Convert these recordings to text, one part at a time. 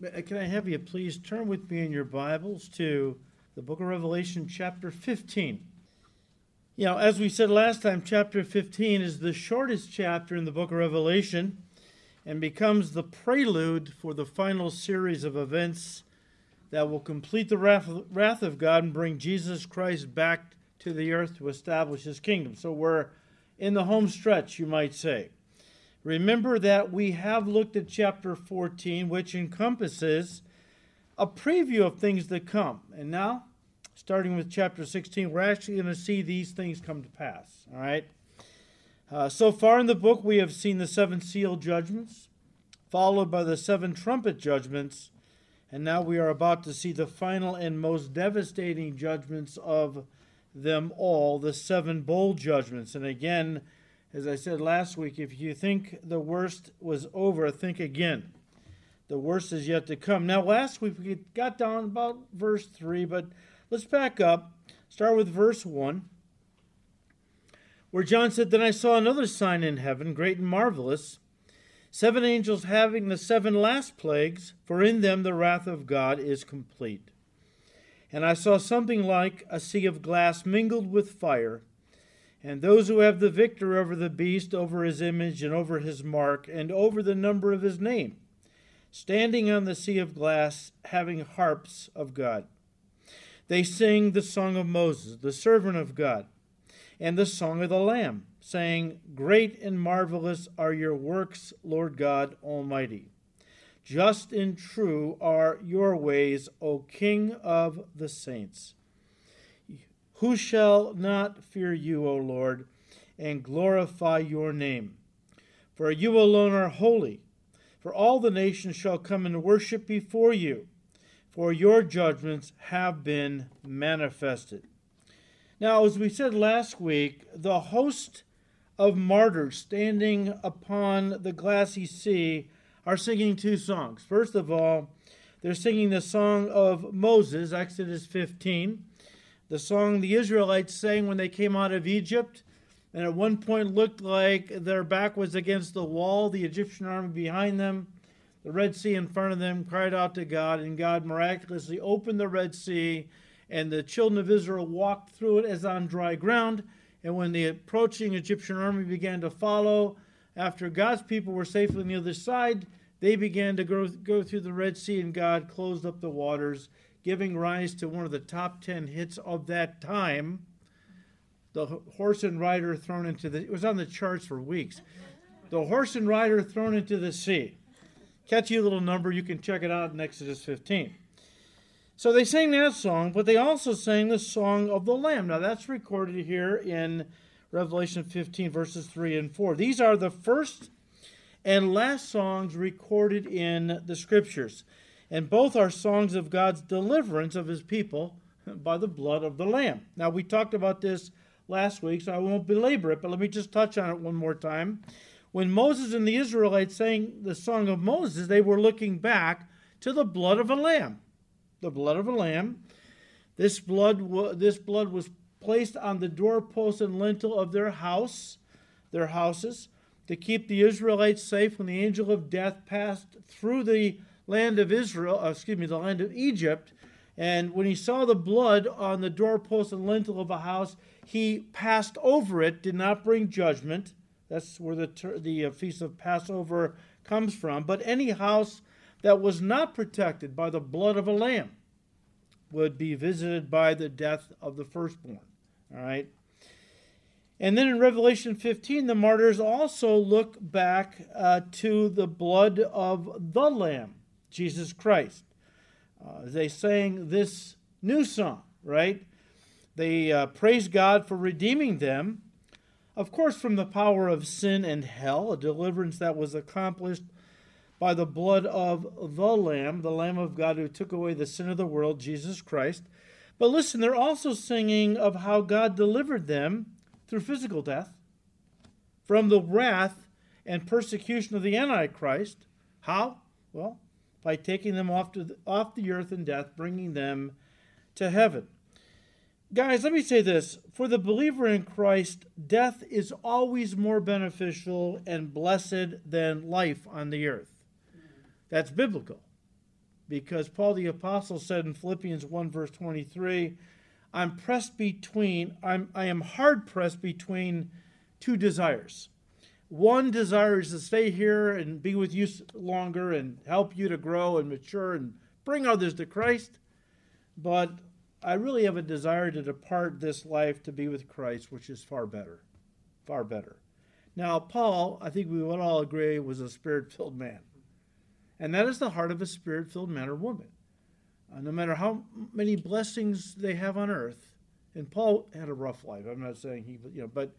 Uh, can I have you please turn with me in your Bibles to the book of Revelation, chapter 15? You know, as we said last time, chapter 15 is the shortest chapter in the book of Revelation and becomes the prelude for the final series of events that will complete the wrath of God and bring Jesus Christ back to the earth to establish his kingdom. So we're in the home stretch, you might say. Remember that we have looked at chapter 14, which encompasses a preview of things that come. And now, starting with chapter 16, we're actually going to see these things come to pass. All right? Uh, so far in the book, we have seen the seven seal judgments, followed by the seven trumpet judgments, and now we are about to see the final and most devastating judgments of them all, the seven bowl judgments. And again, as I said last week, if you think the worst was over, think again. The worst is yet to come. Now, last week we got down about verse 3, but let's back up. Start with verse 1, where John said, Then I saw another sign in heaven, great and marvelous seven angels having the seven last plagues, for in them the wrath of God is complete. And I saw something like a sea of glass mingled with fire and those who have the victor over the beast, over his image, and over his mark, and over the number of his name, standing on the sea of glass, having harps of God. They sing the song of Moses, the servant of God, and the song of the Lamb, saying, Great and marvelous are your works, Lord God Almighty. Just and true are your ways, O King of the saints. Who shall not fear you, O Lord, and glorify your name? For you alone are holy. For all the nations shall come and worship before you, for your judgments have been manifested. Now, as we said last week, the host of martyrs standing upon the glassy sea are singing two songs. First of all, they're singing the song of Moses, Exodus 15 the song the Israelites sang when they came out of Egypt, and at one point looked like their back was against the wall, the Egyptian army behind them, the Red Sea in front of them, cried out to God, and God miraculously opened the Red Sea, and the children of Israel walked through it as on dry ground. And when the approaching Egyptian army began to follow, after God's people were safely on the other side, they began to go, go through the Red Sea, and God closed up the waters giving rise to one of the top 10 hits of that time. The horse and rider thrown into the, it was on the charts for weeks. The horse and rider thrown into the sea. Catchy little number, you can check it out in Exodus 15. So they sang that song, but they also sang the song of the Lamb. Now that's recorded here in Revelation 15, verses 3 and 4. These are the first and last songs recorded in the scriptures and both are songs of God's deliverance of his people by the blood of the Lamb. Now, we talked about this last week, so I won't belabor it, but let me just touch on it one more time. When Moses and the Israelites sang the song of Moses, they were looking back to the blood of a lamb. The blood of a lamb. This blood, this blood was placed on the doorpost and lintel of their house, their houses, to keep the Israelites safe when the angel of death passed through the land of Israel, uh, excuse me, the land of Egypt. And when he saw the blood on the doorpost and lintel of a house, he passed over it, did not bring judgment. That's where the, the uh, feast of Passover comes from. But any house that was not protected by the blood of a lamb would be visited by the death of the firstborn. All right. And then in Revelation 15, the martyrs also look back uh, to the blood of the Lamb. Jesus Christ. Uh, they sang this new song, right? They uh, praise God for redeeming them, of course, from the power of sin and hell, a deliverance that was accomplished by the blood of the Lamb, the Lamb of God who took away the sin of the world, Jesus Christ. But listen, they're also singing of how God delivered them through physical death from the wrath and persecution of the Antichrist. How? Well, by taking them off, to the, off the earth in death, bringing them to heaven. Guys, let me say this. For the believer in Christ, death is always more beneficial and blessed than life on the earth. That's biblical. because Paul the Apostle said in Philippians 1, verse 23, I'm pressed between, I'm, I am hard pressed between two desires. One desire is to stay here and be with you longer and help you to grow and mature and bring others to Christ. But I really have a desire to depart this life to be with Christ, which is far better. Far better. Now, Paul, I think we would all agree, was a spirit filled man. And that is the heart of a spirit filled man or woman. Uh, no matter how many blessings they have on earth, and Paul had a rough life. I'm not saying he, you know, but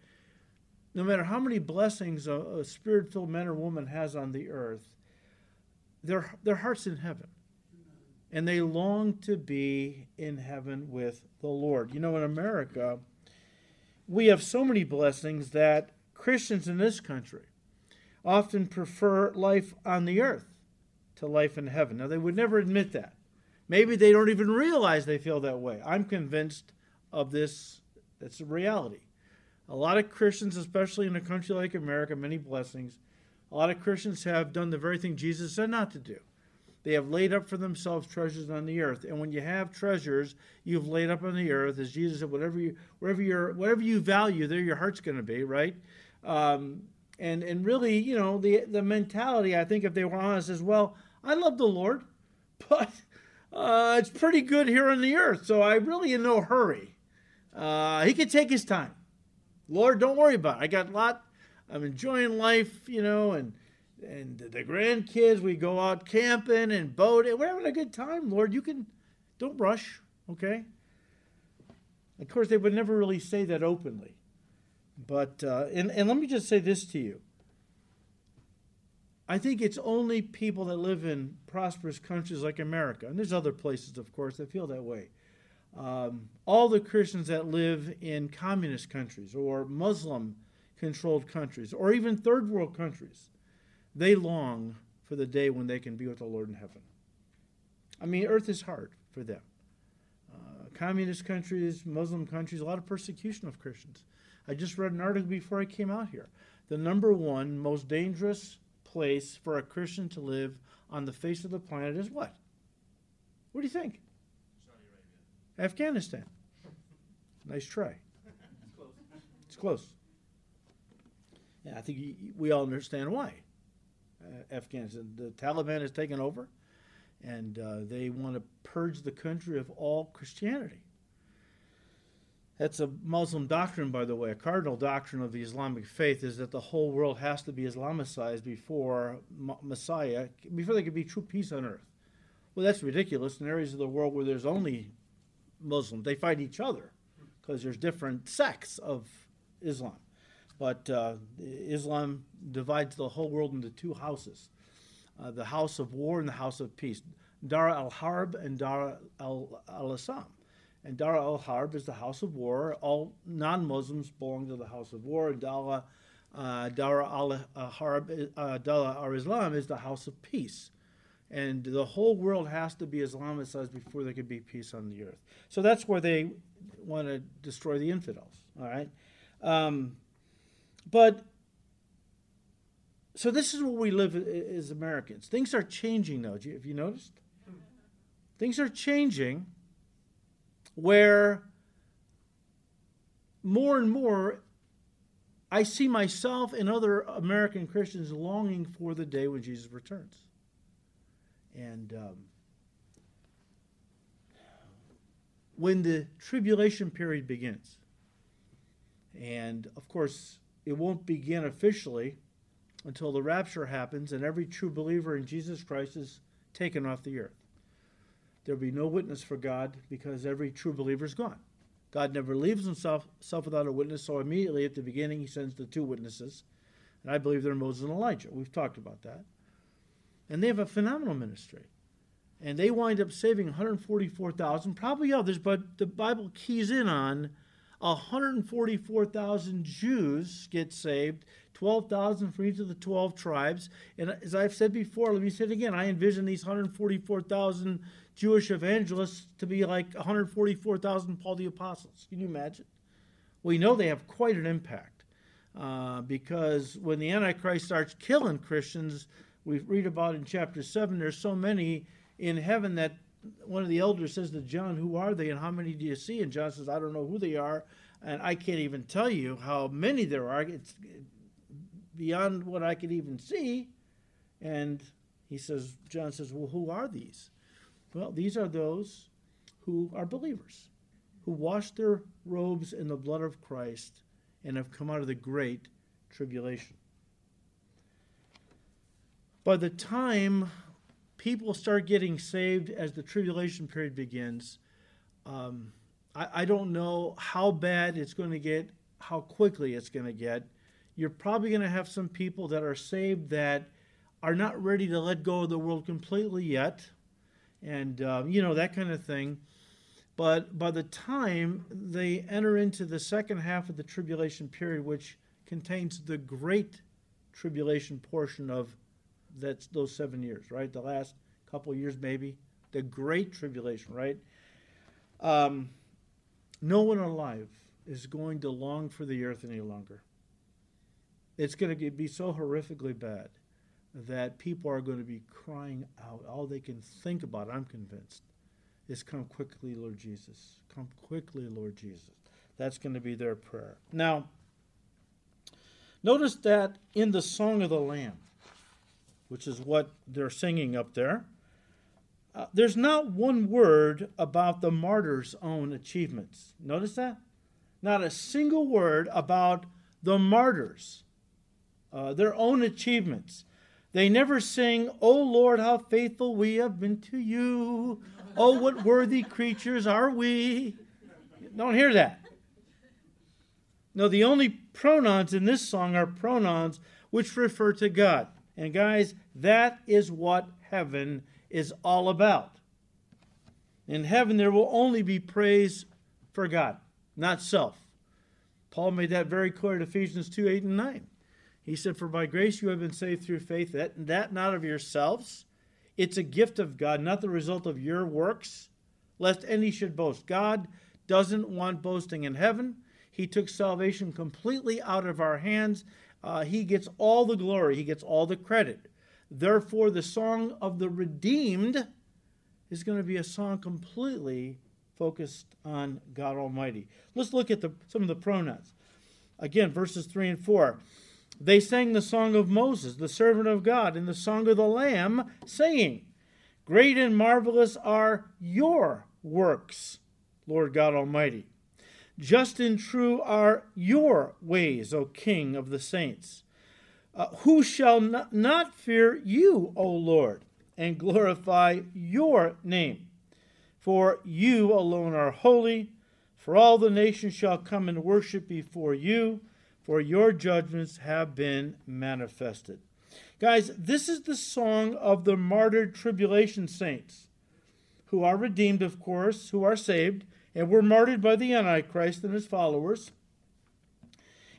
no matter how many blessings a, a spirit filled man or woman has on the earth, their, their heart's in heaven. And they long to be in heaven with the Lord. You know, in America, we have so many blessings that Christians in this country often prefer life on the earth to life in heaven. Now, they would never admit that. Maybe they don't even realize they feel that way. I'm convinced of this. It's a reality. A lot of Christians, especially in a country like America, many blessings, a lot of Christians have done the very thing Jesus said not to do. They have laid up for themselves treasures on the earth. And when you have treasures you've laid up on the earth, as Jesus said, whatever you wherever you whatever you value, there your heart's going to be, right? Um, and and really, you know, the the mentality I think if they were honest is well, I love the Lord, but uh, it's pretty good here on the earth, so I really in no hurry. Uh, he can take his time. Lord, don't worry about it. I got a lot. I'm enjoying life, you know, and and the grandkids. We go out camping and boating. We're having a good time, Lord. You can don't rush, okay? Of course, they would never really say that openly. But uh, and and let me just say this to you. I think it's only people that live in prosperous countries like America, and there's other places, of course, that feel that way. Um, all the Christians that live in communist countries or Muslim controlled countries or even third world countries, they long for the day when they can be with the Lord in heaven. I mean, earth is hard for them. Uh, communist countries, Muslim countries, a lot of persecution of Christians. I just read an article before I came out here. The number one most dangerous place for a Christian to live on the face of the planet is what? What do you think? Afghanistan. Nice try. It's close. It's close. Yeah, I think we all understand why. Uh, Afghanistan, the Taliban has taken over, and uh, they want to purge the country of all Christianity. That's a Muslim doctrine, by the way. A cardinal doctrine of the Islamic faith is that the whole world has to be Islamicized before Messiah, before there can be true peace on earth. Well, that's ridiculous. In areas of the world where there's only Muslims, they fight each other because there's different sects of Islam. But uh, Islam divides the whole world into two houses uh, the house of war and the house of peace. Dar al Harb and Dar al Islam. And Dar al Harb is the house of war. All non Muslims belong to the house of war. Dar, uh, al Harb, uh, Dar al Islam is the house of peace. And the whole world has to be Islamicized before there can be peace on the earth. So that's where they want to destroy the infidels. All right. Um, but so this is where we live as Americans. Things are changing, though. Have you noticed? Things are changing where more and more I see myself and other American Christians longing for the day when Jesus returns. And um, when the tribulation period begins, and of course, it won't begin officially until the rapture happens and every true believer in Jesus Christ is taken off the earth. There'll be no witness for God because every true believer is gone. God never leaves himself, himself without a witness, so immediately at the beginning he sends the two witnesses. And I believe they're Moses and Elijah. We've talked about that. And they have a phenomenal ministry. And they wind up saving 144,000, probably others, but the Bible keys in on 144,000 Jews get saved, 12,000 from each of the 12 tribes. And as I've said before, let me say it again I envision these 144,000 Jewish evangelists to be like 144,000 Paul the Apostles. Can you imagine? We know they have quite an impact uh, because when the Antichrist starts killing Christians, we read about in chapter 7, there's so many in heaven that one of the elders says to John, Who are they and how many do you see? And John says, I don't know who they are, and I can't even tell you how many there are. It's beyond what I could even see. And he says, John says, Well, who are these? Well, these are those who are believers, who washed their robes in the blood of Christ and have come out of the great tribulation. By the time people start getting saved as the tribulation period begins, um, I, I don't know how bad it's going to get, how quickly it's going to get. You're probably going to have some people that are saved that are not ready to let go of the world completely yet, and um, you know that kind of thing. But by the time they enter into the second half of the tribulation period, which contains the great tribulation portion of that's those seven years, right? The last couple years, maybe the great tribulation, right? Um, no one alive is going to long for the earth any longer. It's going to be so horrifically bad that people are going to be crying out. All they can think about, I'm convinced, is come quickly, Lord Jesus. Come quickly, Lord Jesus. That's going to be their prayer. Now, notice that in the Song of the Lamb, which is what they're singing up there, uh, there's not one word about the martyrs' own achievements. Notice that? Not a single word about the martyrs, uh, their own achievements. They never sing, O Lord, how faithful we have been to you. Oh, what worthy creatures are we. Don't hear that. No, the only pronouns in this song are pronouns which refer to God. And guys, that is what heaven is all about. In heaven, there will only be praise for God, not self. Paul made that very clear in Ephesians 2 8 and 9. He said, For by grace you have been saved through faith, that, that not of yourselves. It's a gift of God, not the result of your works, lest any should boast. God doesn't want boasting in heaven. He took salvation completely out of our hands. Uh, he gets all the glory, He gets all the credit. Therefore, the song of the redeemed is going to be a song completely focused on God Almighty. Let's look at the, some of the pronouns. Again, verses 3 and 4. They sang the song of Moses, the servant of God, and the song of the Lamb, saying, Great and marvelous are your works, Lord God Almighty. Just and true are your ways, O King of the saints. Uh, who shall not, not fear you, O Lord, and glorify your name? For you alone are holy, for all the nations shall come and worship before you, for your judgments have been manifested. Guys, this is the song of the martyred tribulation saints, who are redeemed, of course, who are saved, and were martyred by the Antichrist and his followers.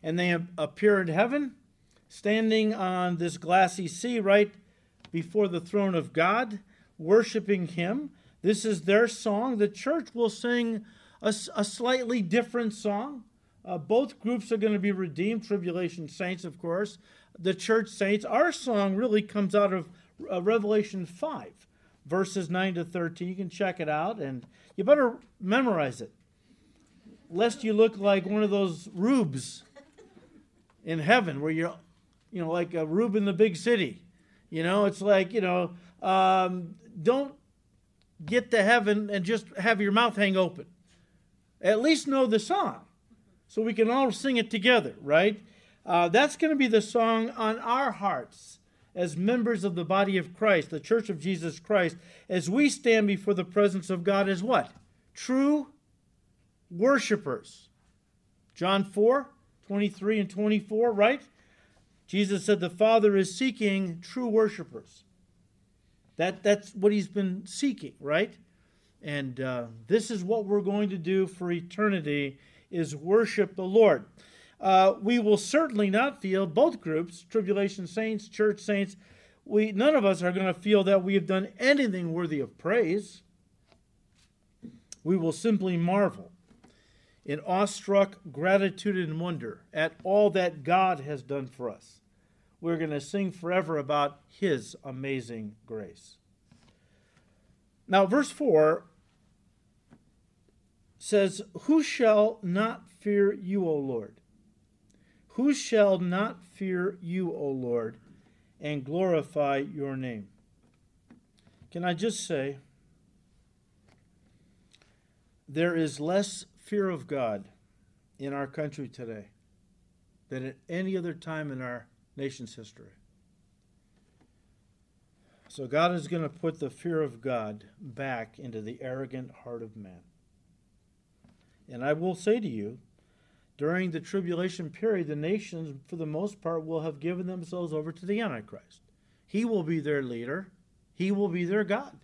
And they appear in heaven standing on this glassy sea right before the throne of God, worshiping Him. This is their song. The church will sing a, a slightly different song. Uh, both groups are going to be redeemed, tribulation saints, of course. The church saints. Our song really comes out of uh, Revelation 5, verses 9 to 13. You can check it out, and you better memorize it, lest you look like one of those rubes in heaven where you're you know, like a Rube in the big city. You know, it's like, you know, um, don't get to heaven and just have your mouth hang open. At least know the song so we can all sing it together, right? Uh, that's going to be the song on our hearts as members of the body of Christ, the church of Jesus Christ, as we stand before the presence of God as what? True worshipers. John 4 23 and 24, right? Jesus said the Father is seeking true worshipers. That, that's what he's been seeking, right? And uh, this is what we're going to do for eternity is worship the Lord. Uh, we will certainly not feel both groups, tribulation saints, church saints. We none of us are going to feel that we have done anything worthy of praise. We will simply marvel in awestruck gratitude and wonder at all that God has done for us we're going to sing forever about His amazing grace. Now, verse 4 says, Who shall not fear you, O Lord? Who shall not fear you, O Lord, and glorify your name? Can I just say, there is less fear of God in our country today than at any other time in our nation's history. So God is going to put the fear of God back into the arrogant heart of man. And I will say to you, during the tribulation period, the nations, for the most part, will have given themselves over to the Antichrist. He will be their leader, he will be their God.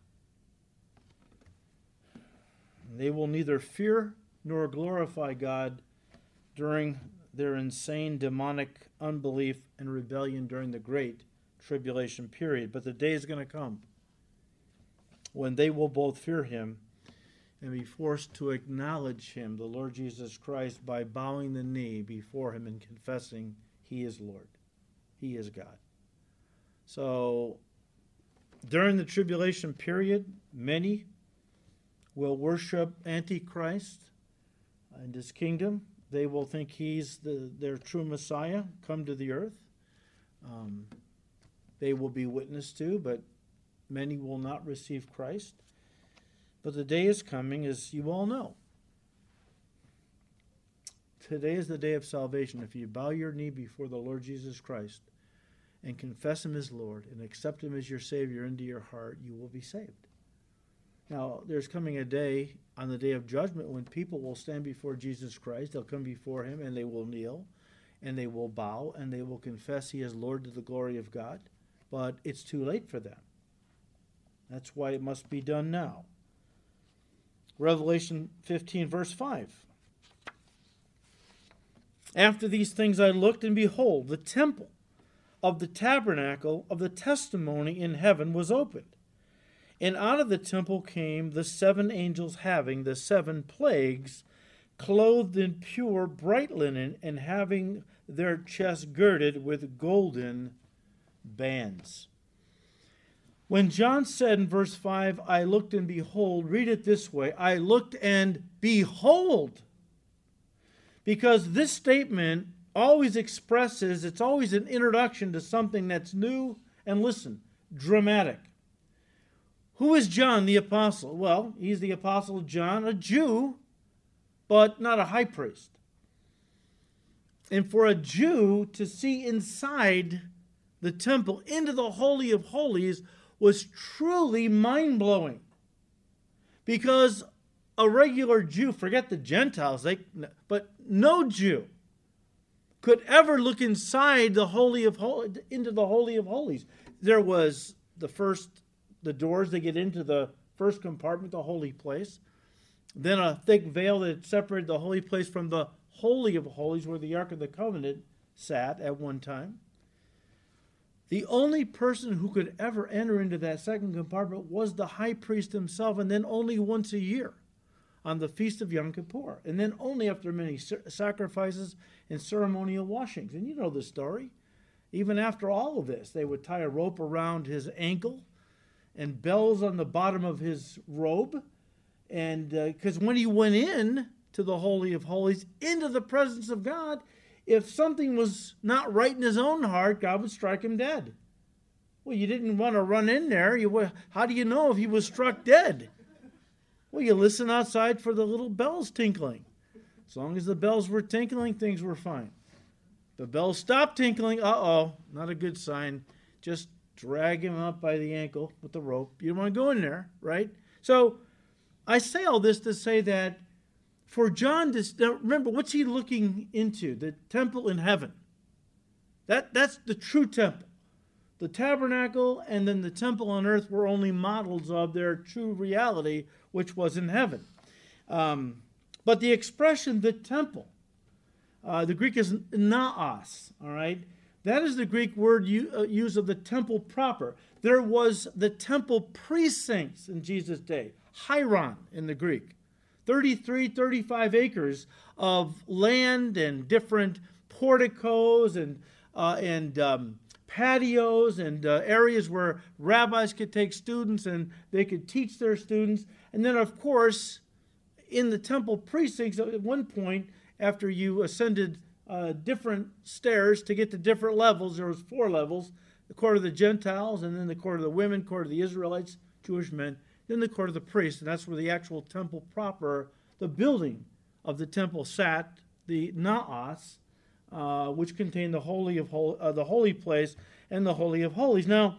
They will neither fear nor glorify God during their insane demonic unbelief and rebellion during the great tribulation period. But the day is going to come when they will both fear him and be forced to acknowledge him, the Lord Jesus Christ, by bowing the knee before him and confessing he is Lord. He is God. So during the tribulation period, many will worship Antichrist and his kingdom. They will think he's the, their true Messiah come to the earth. Um, they will be witnessed to, but many will not receive Christ. But the day is coming, as you all know. Today is the day of salvation. If you bow your knee before the Lord Jesus Christ and confess Him as Lord and accept Him as your Savior into your heart, you will be saved. Now, there's coming a day on the day of judgment when people will stand before Jesus Christ. They'll come before Him and they will kneel and they will bow and they will confess He is Lord to the glory of God but it's too late for them. That's why it must be done now. Revelation 15, verse 5. After these things I looked, and behold, the temple of the tabernacle of the testimony in heaven was opened. And out of the temple came the seven angels having the seven plagues, clothed in pure bright linen, and having their chests girded with golden bands. When John said in verse 5, I looked and behold, read it this way I looked and behold. Because this statement always expresses, it's always an introduction to something that's new and listen, dramatic. Who is John the Apostle? Well, he's the Apostle John, a Jew, but not a high priest. And for a Jew to see inside the temple into the Holy of Holies was truly mind blowing. Because a regular Jew, forget the Gentiles, they, but no Jew could ever look inside the Holy of Holies, into the Holy of Holies. There was the first, the doors that get into the first compartment, the holy place. Then a thick veil that separated the holy place from the Holy of Holies, where the Ark of the Covenant sat at one time. The only person who could ever enter into that second compartment was the high priest himself, and then only once a year on the feast of Yom Kippur, and then only after many sacrifices and ceremonial washings. And you know the story. Even after all of this, they would tie a rope around his ankle and bells on the bottom of his robe. And because uh, when he went in to the Holy of Holies, into the presence of God, if something was not right in his own heart, God would strike him dead. Well, you didn't want to run in there. You, how do you know if he was struck dead? Well, you listen outside for the little bells tinkling. As long as the bells were tinkling, things were fine. The bells stopped tinkling. Uh oh, not a good sign. Just drag him up by the ankle with the rope. You don't want to go in there, right? So I say all this to say that for John to remember what's he looking into? The temple in heaven. That that's the true temple. The tabernacle and then the temple on earth were only models of their true reality, which was in heaven. Um, but the expression the temple, uh, the Greek is naos, all right? That is the Greek word uh, used of the temple proper. There was the temple precincts in Jesus' day, hieron in the Greek. 33, 35 acres of land and different porticos and, uh, and um, patios and uh, areas where rabbis could take students and they could teach their students. And then, of course, in the temple precincts, at one point, after you ascended uh, different stairs to get to different levels, there was four levels: the court of the Gentiles, and then the court of the women, court of the Israelites, Jewish men, then the court of the priests, and that's where the actual temple proper, the building of the temple sat, the naos, uh, which contained the holy of hol- uh, the holy place and the holy of holies. Now,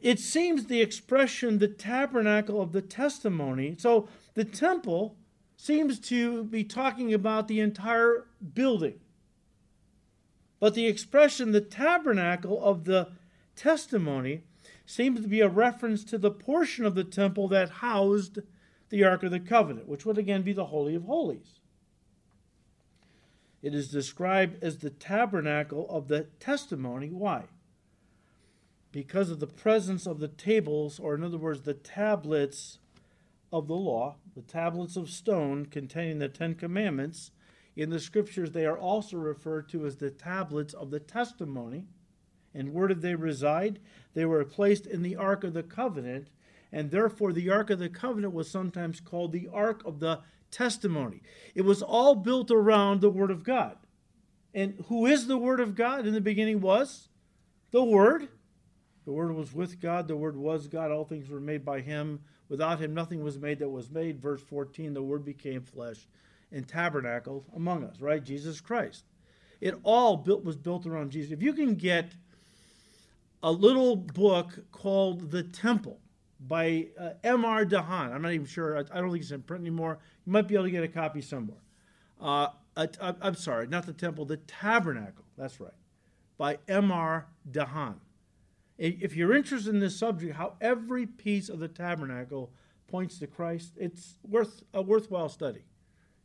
it seems the expression the tabernacle of the testimony. So the temple seems to be talking about the entire building. But the expression the tabernacle of the testimony seems to be a reference to the portion of the temple that housed the Ark of the Covenant, which would again be the Holy of Holies. It is described as the tabernacle of the testimony. Why? Because of the presence of the tables, or in other words, the tablets of the law, the tablets of stone containing the Ten Commandments. In the scriptures, they are also referred to as the tablets of the testimony and where did they reside? They were placed in the Ark of the Covenant, and therefore the Ark of the Covenant was sometimes called the Ark of the Testimony. It was all built around the Word of God. And who is the Word of God? In the beginning was the Word. The Word was with God, the Word was God, all things were made by Him. Without Him, nothing was made that was made. Verse 14 the Word became flesh and tabernacled among us, right? Jesus Christ. It all built, was built around Jesus. If you can get a little book called The Temple by uh, M.R. DeHaan. I'm not even sure. I, I, don't think it's in print anymore. You might be able to get a copy somewhere. Uh, I, am sorry, not The Temple, The Tabernacle. That's right. By M.R. DeHaan. If you're interested in this subject, how every piece of the tabernacle points to Christ, it's worth a worthwhile study.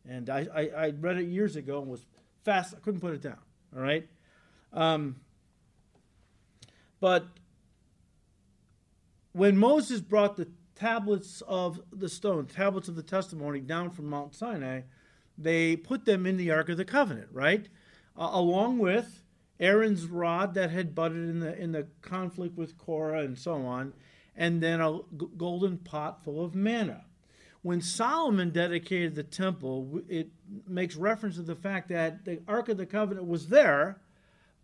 And I, I, I read it years ago and was fast. I couldn't put it down. All right. Um, but when Moses brought the tablets of the stone, tablets of the testimony down from Mount Sinai, they put them in the Ark of the Covenant, right? Uh, along with Aaron's rod that had budded in the in the conflict with Korah and so on, and then a g- golden pot full of manna. When Solomon dedicated the temple, it makes reference to the fact that the Ark of the Covenant was there,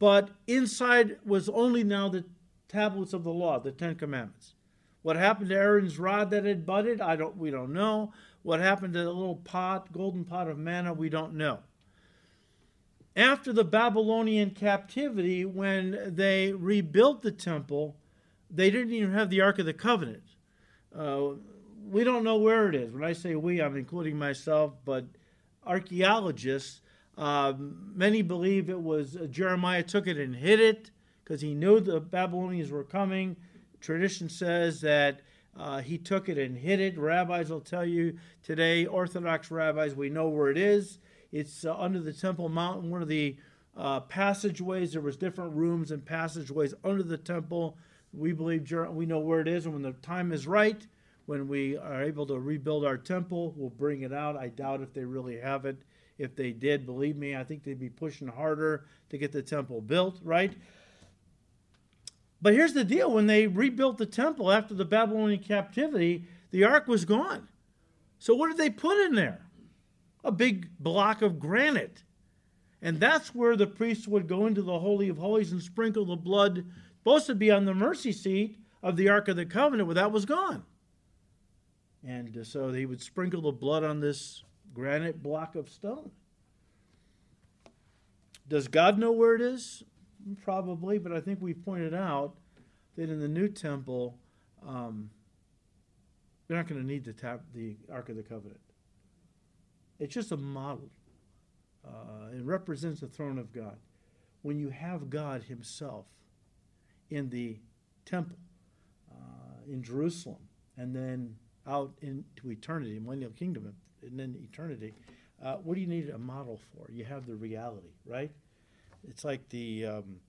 but inside was only now the tablets of the law, the Ten Commandments. What happened to Aaron's rod that had budded? I don't. We don't know. What happened to the little pot, golden pot of manna? We don't know. After the Babylonian captivity, when they rebuilt the temple, they didn't even have the Ark of the Covenant. Uh, we don't know where it is. When I say we, I'm including myself, but archaeologists um, many believe it was uh, Jeremiah took it and hid it because he knew the Babylonians were coming. Tradition says that uh, he took it and hid it. Rabbis will tell you today, Orthodox rabbis, we know where it is. It's uh, under the Temple Mountain, one of the uh, passageways. There was different rooms and passageways under the temple. We believe we know where it is, and when the time is right, when we are able to rebuild our temple, we'll bring it out. I doubt if they really have it if they did, believe me, I think they'd be pushing harder to get the temple built, right? But here's the deal when they rebuilt the temple after the Babylonian captivity, the ark was gone. So what did they put in there? A big block of granite. And that's where the priests would go into the Holy of Holies and sprinkle the blood, supposed to be on the mercy seat of the Ark of the Covenant, but that was gone. And uh, so they would sprinkle the blood on this granite block of stone. Does God know where it is? Probably, but I think we pointed out that in the new temple, um, they're not going to need the, tab- the Ark of the Covenant. It's just a model. Uh, it represents the throne of God. When you have God Himself in the temple uh, in Jerusalem, and then out into eternity, millennial kingdom, and then eternity, uh, what do you need a model for? You have the reality, right? It's like the um,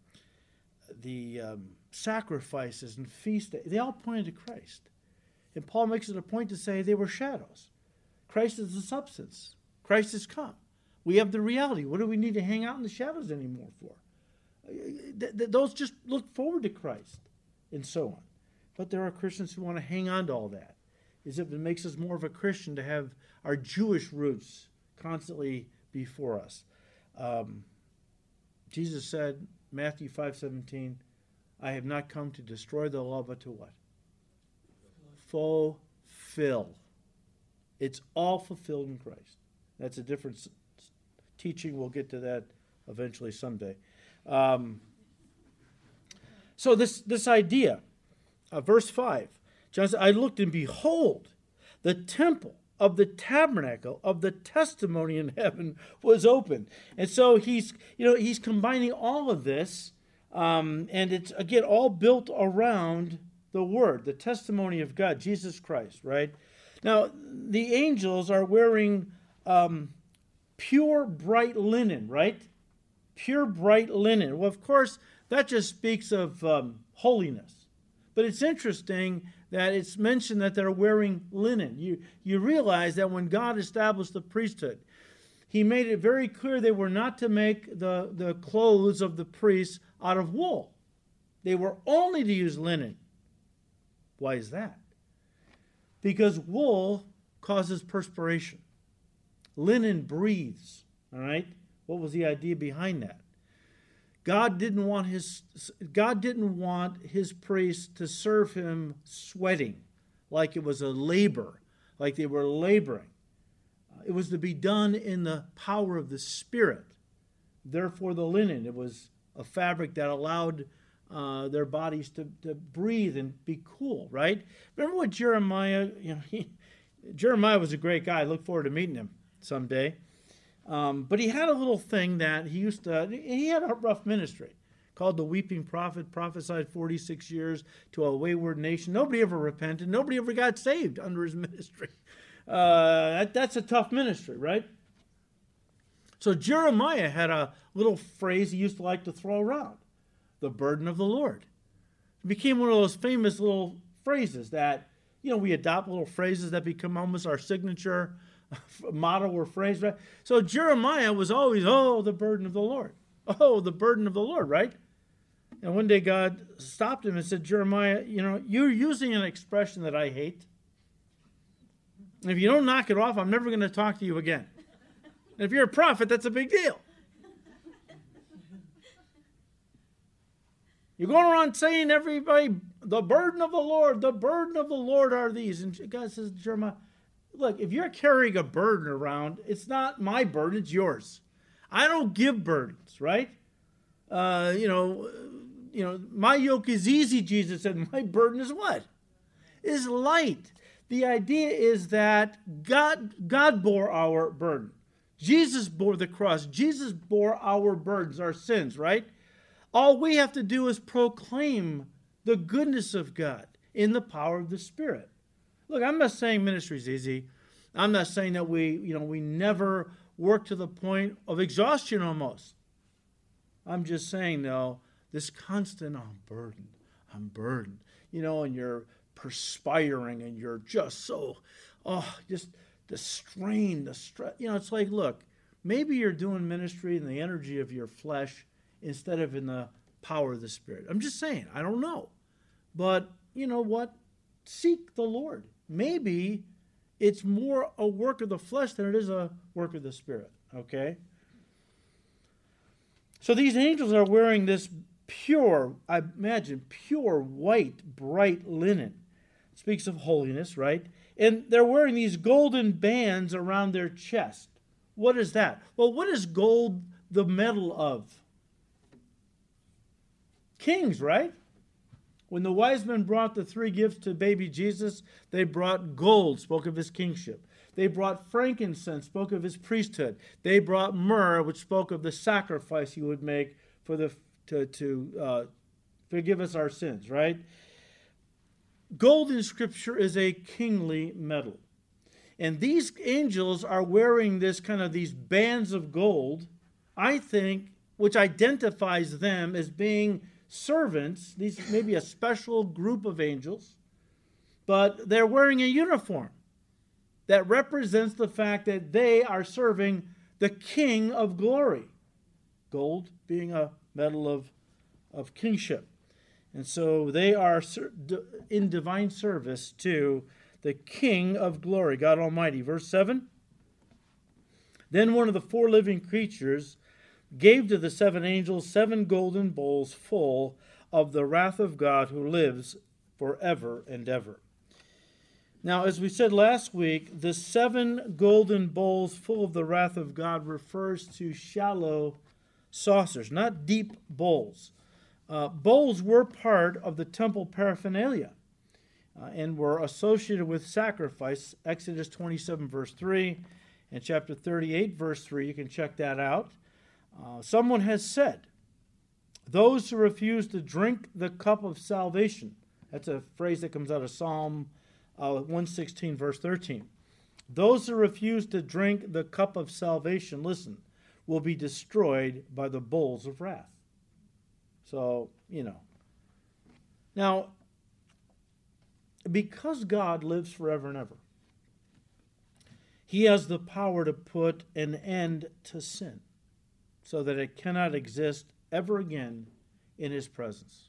the um, sacrifices and feast they all pointed to Christ. And Paul makes it a point to say they were shadows. Christ is the substance. Christ has come. We have the reality. What do we need to hang out in the shadows anymore for? th- th- those just look forward to Christ and so on. But there are Christians who want to hang on to all that. Is if it makes us more of a Christian to have our Jewish roots constantly before us. Um, Jesus said, Matthew 5:17, I have not come to destroy the law, but to what? Fulfill. It's all fulfilled in Christ. That's a different teaching. We'll get to that eventually someday. Um, so this this idea, uh, verse five, John said, "I looked and behold, the temple of the tabernacle of the testimony in heaven was open." And so he's you know he's combining all of this, um, and it's again all built around the word, the testimony of God, Jesus Christ, right? Now the angels are wearing um, pure bright linen, right? pure bright linen. Well, of course, that just speaks of um, holiness. But it's interesting that it's mentioned that they're wearing linen. You, you realize that when God established the priesthood, he made it very clear they were not to make the, the clothes of the priests out of wool. They were only to use linen. Why is that? Because wool causes perspiration. Linen breathes, all right? What was the idea behind that? God didn't want his God didn't want his priests to serve him sweating like it was a labor, like they were laboring. Uh, it was to be done in the power of the Spirit. Therefore, the linen, it was a fabric that allowed uh, their bodies to, to breathe and be cool, right? Remember what Jeremiah, you know, he, Jeremiah was a great guy. I look forward to meeting him someday. Um, but he had a little thing that he used to, he had a rough ministry called the Weeping Prophet, prophesied 46 years to a wayward nation. Nobody ever repented. Nobody ever got saved under his ministry. Uh, that, that's a tough ministry, right? So Jeremiah had a little phrase he used to like to throw around the burden of the Lord. It became one of those famous little phrases that, you know, we adopt little phrases that become almost our signature motto or phrase, right? So Jeremiah was always, oh, the burden of the Lord. Oh, the burden of the Lord, right? And one day God stopped him and said, Jeremiah, you know, you're using an expression that I hate. And if you don't knock it off, I'm never going to talk to you again. And if you're a prophet, that's a big deal. You're going around saying everybody, the burden of the Lord, the burden of the Lord are these. And God says, Jeremiah, look, if you're carrying a burden around, it's not my burden, it's yours. I don't give burdens, right? Uh, you know, you know, my yoke is easy, Jesus said. My burden is what? Is light. The idea is that God God bore our burden. Jesus bore the cross. Jesus bore our burdens, our sins, right? All we have to do is proclaim the goodness of God in the power of the Spirit. Look, I'm not saying ministry is easy. I'm not saying that we, you know, we never work to the point of exhaustion almost. I'm just saying, though, this constant, I'm burdened, I'm burdened, you know, and you're perspiring and you're just so, oh, just the strain, the stress. You know, it's like, look, maybe you're doing ministry in the energy of your flesh instead of in the power of the Spirit. I'm just saying, I don't know. But you know what? Seek the Lord maybe it's more a work of the flesh than it is a work of the spirit. Okay? So these angels are wearing this pure, I imagine, pure white, bright linen. It speaks of holiness, right? And they're wearing these golden bands around their chest. What is that? Well, what is gold the metal of? Kings, right? When the wise men brought the three gifts to baby Jesus, they brought gold, spoke of his kingship. They brought frankincense, spoke of his priesthood. They brought myrrh, which spoke of the sacrifice he would make for the to to uh, forgive us our sins. Right? Gold in Scripture is a kingly metal, and these angels are wearing this kind of these bands of gold. I think, which identifies them as being servants, these maybe a special group of angels, but they're wearing a uniform that represents the fact that they are serving the King of glory. Gold being a metal of, of kingship. And so they are in divine service to the King of glory, God Almighty. Verse 7 Then one of the four living creatures gave to the seven angels seven golden bowls full of the wrath of God who lives forever and ever. Now, as we said last week, the seven golden bowls full of the wrath of God refers to shallow saucers, not deep bowls. Uh, bowls were part of the temple paraphernalia uh, and were associated with sacrifice. Exodus 27, verse 3, and chapter 38, verse 3. You can check that out. Uh, someone has said, Those who refuse to drink the cup of salvation, that's a phrase that comes out of Psalm uh, 116, verse 13. Those who refuse to drink the cup of salvation, listen, will be destroyed by the bowls of wrath. So, you know. Now, because God lives forever and ever, He has the power to put an end to sin so that it cannot exist ever again in His presence.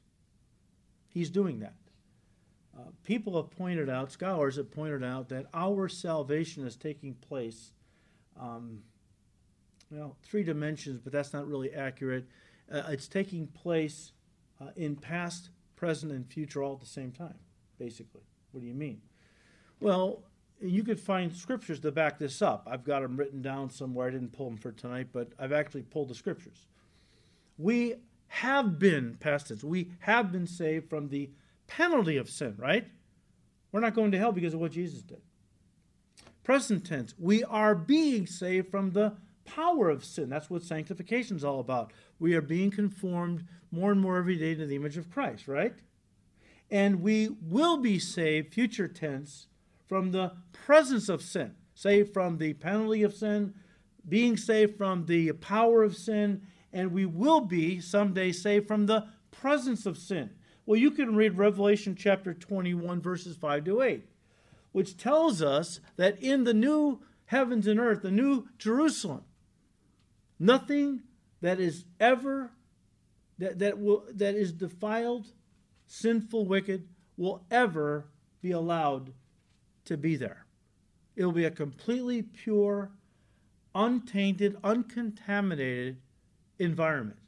He's doing that. Uh, people have pointed out, scholars have pointed out, that our salvation is taking place, um, well, three dimensions, but that's not really accurate. Uh, it's taking place uh, in past, present, and future all at the same time, basically. What do you mean? Well, you could find scriptures to back this up. I've got them written down somewhere. I didn't pull them for tonight, but I've actually pulled the scriptures. We have been, past tense, we have been saved from the penalty of sin, right? We're not going to hell because of what Jesus did. Present tense, we are being saved from the power of sin. That's what sanctification is all about. We are being conformed more and more every day to the image of Christ, right? And we will be saved, future tense, from the presence of sin, saved from the penalty of sin, being saved from the power of sin, and we will be someday saved from the presence of sin. Well, you can read Revelation chapter 21, verses 5 to 8, which tells us that in the new heavens and earth, the new Jerusalem, nothing that is ever that, that will that is defiled, sinful, wicked will ever be allowed to be there. It will be a completely pure, untainted, uncontaminated environment.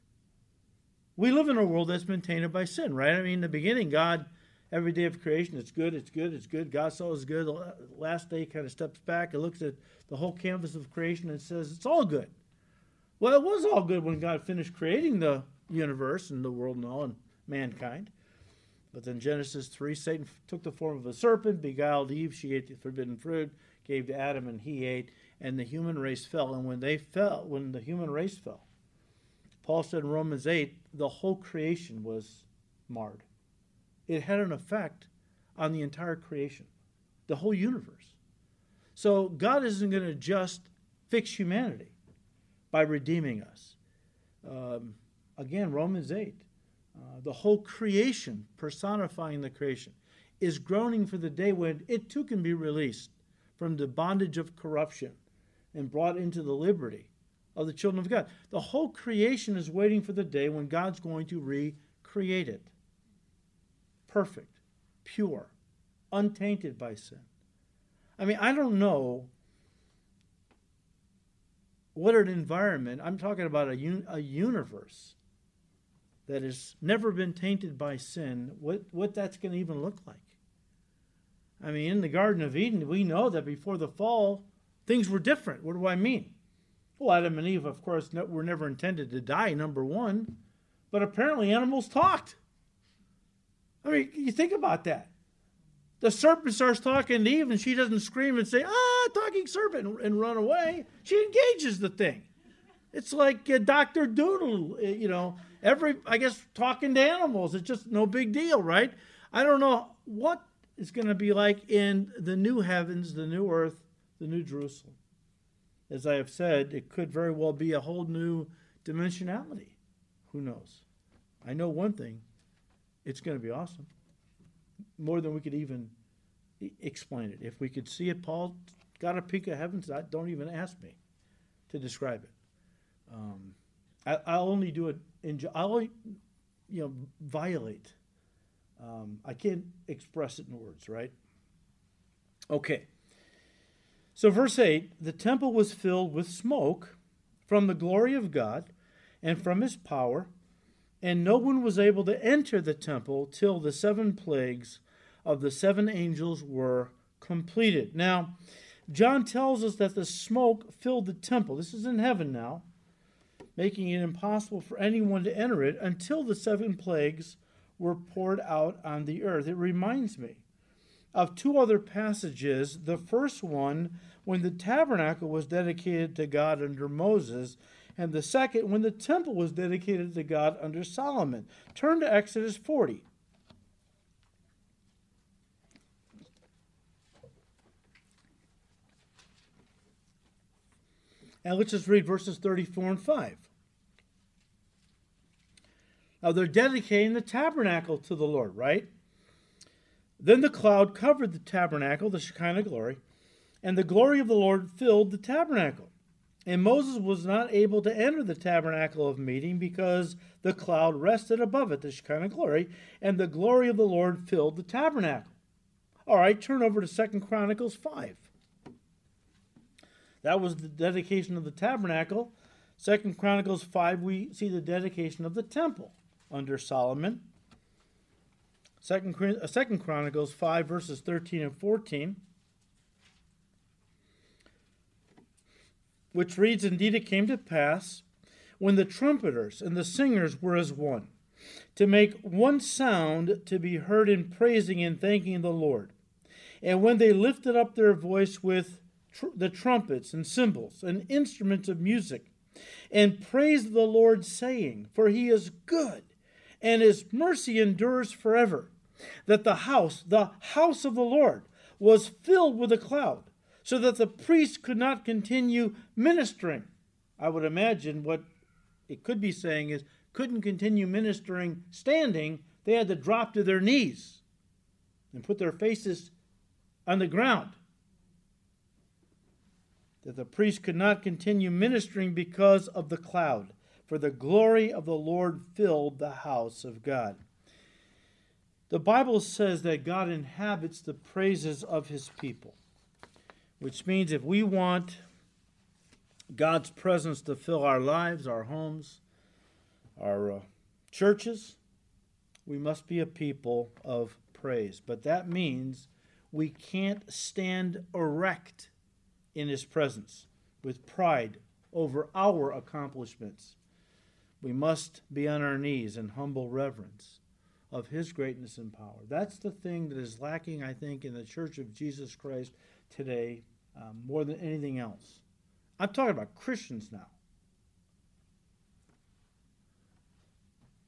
We live in a world that's been tainted by sin, right? I mean, in the beginning, God, every day of creation, it's good, it's good, it's good. God saw it was good. The last day kind of steps back and looks at the whole canvas of creation and says, it's all good. Well, it was all good when God finished creating the universe and the world and all and mankind. But then Genesis 3, Satan took the form of a serpent, beguiled Eve, she ate the forbidden fruit, gave to Adam, and he ate, and the human race fell. And when they fell, when the human race fell, Paul said in Romans 8, the whole creation was marred. It had an effect on the entire creation, the whole universe. So God isn't going to just fix humanity by redeeming us. Um, again, Romans 8, uh, the whole creation, personifying the creation, is groaning for the day when it too can be released from the bondage of corruption and brought into the liberty of the children of God. The whole creation is waiting for the day when God's going to recreate it. Perfect, pure, untainted by sin. I mean, I don't know what an environment, I'm talking about a, un, a universe that has never been tainted by sin, what, what that's going to even look like. I mean, in the Garden of Eden, we know that before the fall, things were different. What do I mean? Well, Adam and Eve, of course, were never intended to die, number one. But apparently, animals talked. I mean, you think about that. The serpent starts talking to Eve, and she doesn't scream and say, ah, talking serpent, and run away. She engages the thing. It's like uh, Dr. Dolittle, uh, you know, every, I guess, talking to animals. It's just no big deal, right? I don't know what it's going to be like in the new heavens, the new earth, the new Jerusalem as I have said, it could very well be a whole new dimensionality. Who knows? I know one thing it's going to be awesome. More than we could even explain it. If we could see it, Paul got a peek of heavens. Don't even ask me to describe it. Um, I, I'll only do it in. I'll only, you know, violate. Um, I can't express it in words, right? Okay. So, verse 8 the temple was filled with smoke from the glory of God and from his power, and no one was able to enter the temple till the seven plagues of the seven angels were completed. Now, John tells us that the smoke filled the temple. This is in heaven now, making it impossible for anyone to enter it until the seven plagues were poured out on the earth. It reminds me of two other passages. The first one, when the tabernacle was dedicated to God under Moses, and the second, when the temple was dedicated to God under Solomon. Turn to Exodus 40. And let's just read verses 34 and 5. Now they're dedicating the tabernacle to the Lord, right? Then the cloud covered the tabernacle, the Shekinah glory, and the glory of the Lord filled the tabernacle. And Moses was not able to enter the tabernacle of meeting because the cloud rested above it, the Shekinah glory, and the glory of the Lord filled the tabernacle. All right, turn over to Second Chronicles 5. That was the dedication of the tabernacle. Second Chronicles 5, we see the dedication of the temple under Solomon. Uh, Second Chronicles 5, verses 13 and 14. Which reads, Indeed, it came to pass when the trumpeters and the singers were as one, to make one sound to be heard in praising and thanking the Lord. And when they lifted up their voice with tr- the trumpets and cymbals and instruments of music, and praised the Lord, saying, For he is good, and his mercy endures forever. That the house, the house of the Lord, was filled with a cloud, so that the priest could not continue ministering. I would imagine what it could be saying is couldn't continue ministering standing, they had to drop to their knees and put their faces on the ground that the priest could not continue ministering because of the cloud, for the glory of the Lord filled the house of God. The Bible says that God inhabits the praises of his people, which means if we want God's presence to fill our lives, our homes, our uh, churches, we must be a people of praise. But that means we can't stand erect in His presence with pride over our accomplishments. We must be on our knees in humble reverence of His greatness and power. That's the thing that is lacking, I think, in the Church of Jesus Christ today um, more than anything else. I'm talking about Christians now.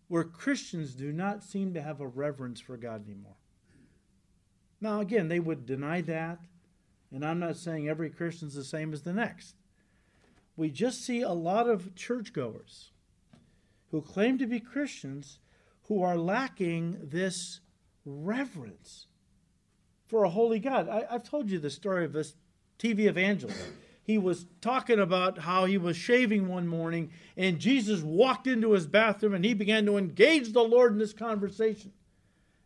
Where Christians do not seem to have a reverence for God anymore. Now, again, they would deny that and I'm not saying every Christian's the same as the next. We just see a lot of churchgoers who claim to be Christians who are lacking this reverence for a holy God. I, have told you the story of this TV evangelist. He was talking about how he was shaving one morning and Jesus walked into his bathroom and he began to engage the Lord in this conversation.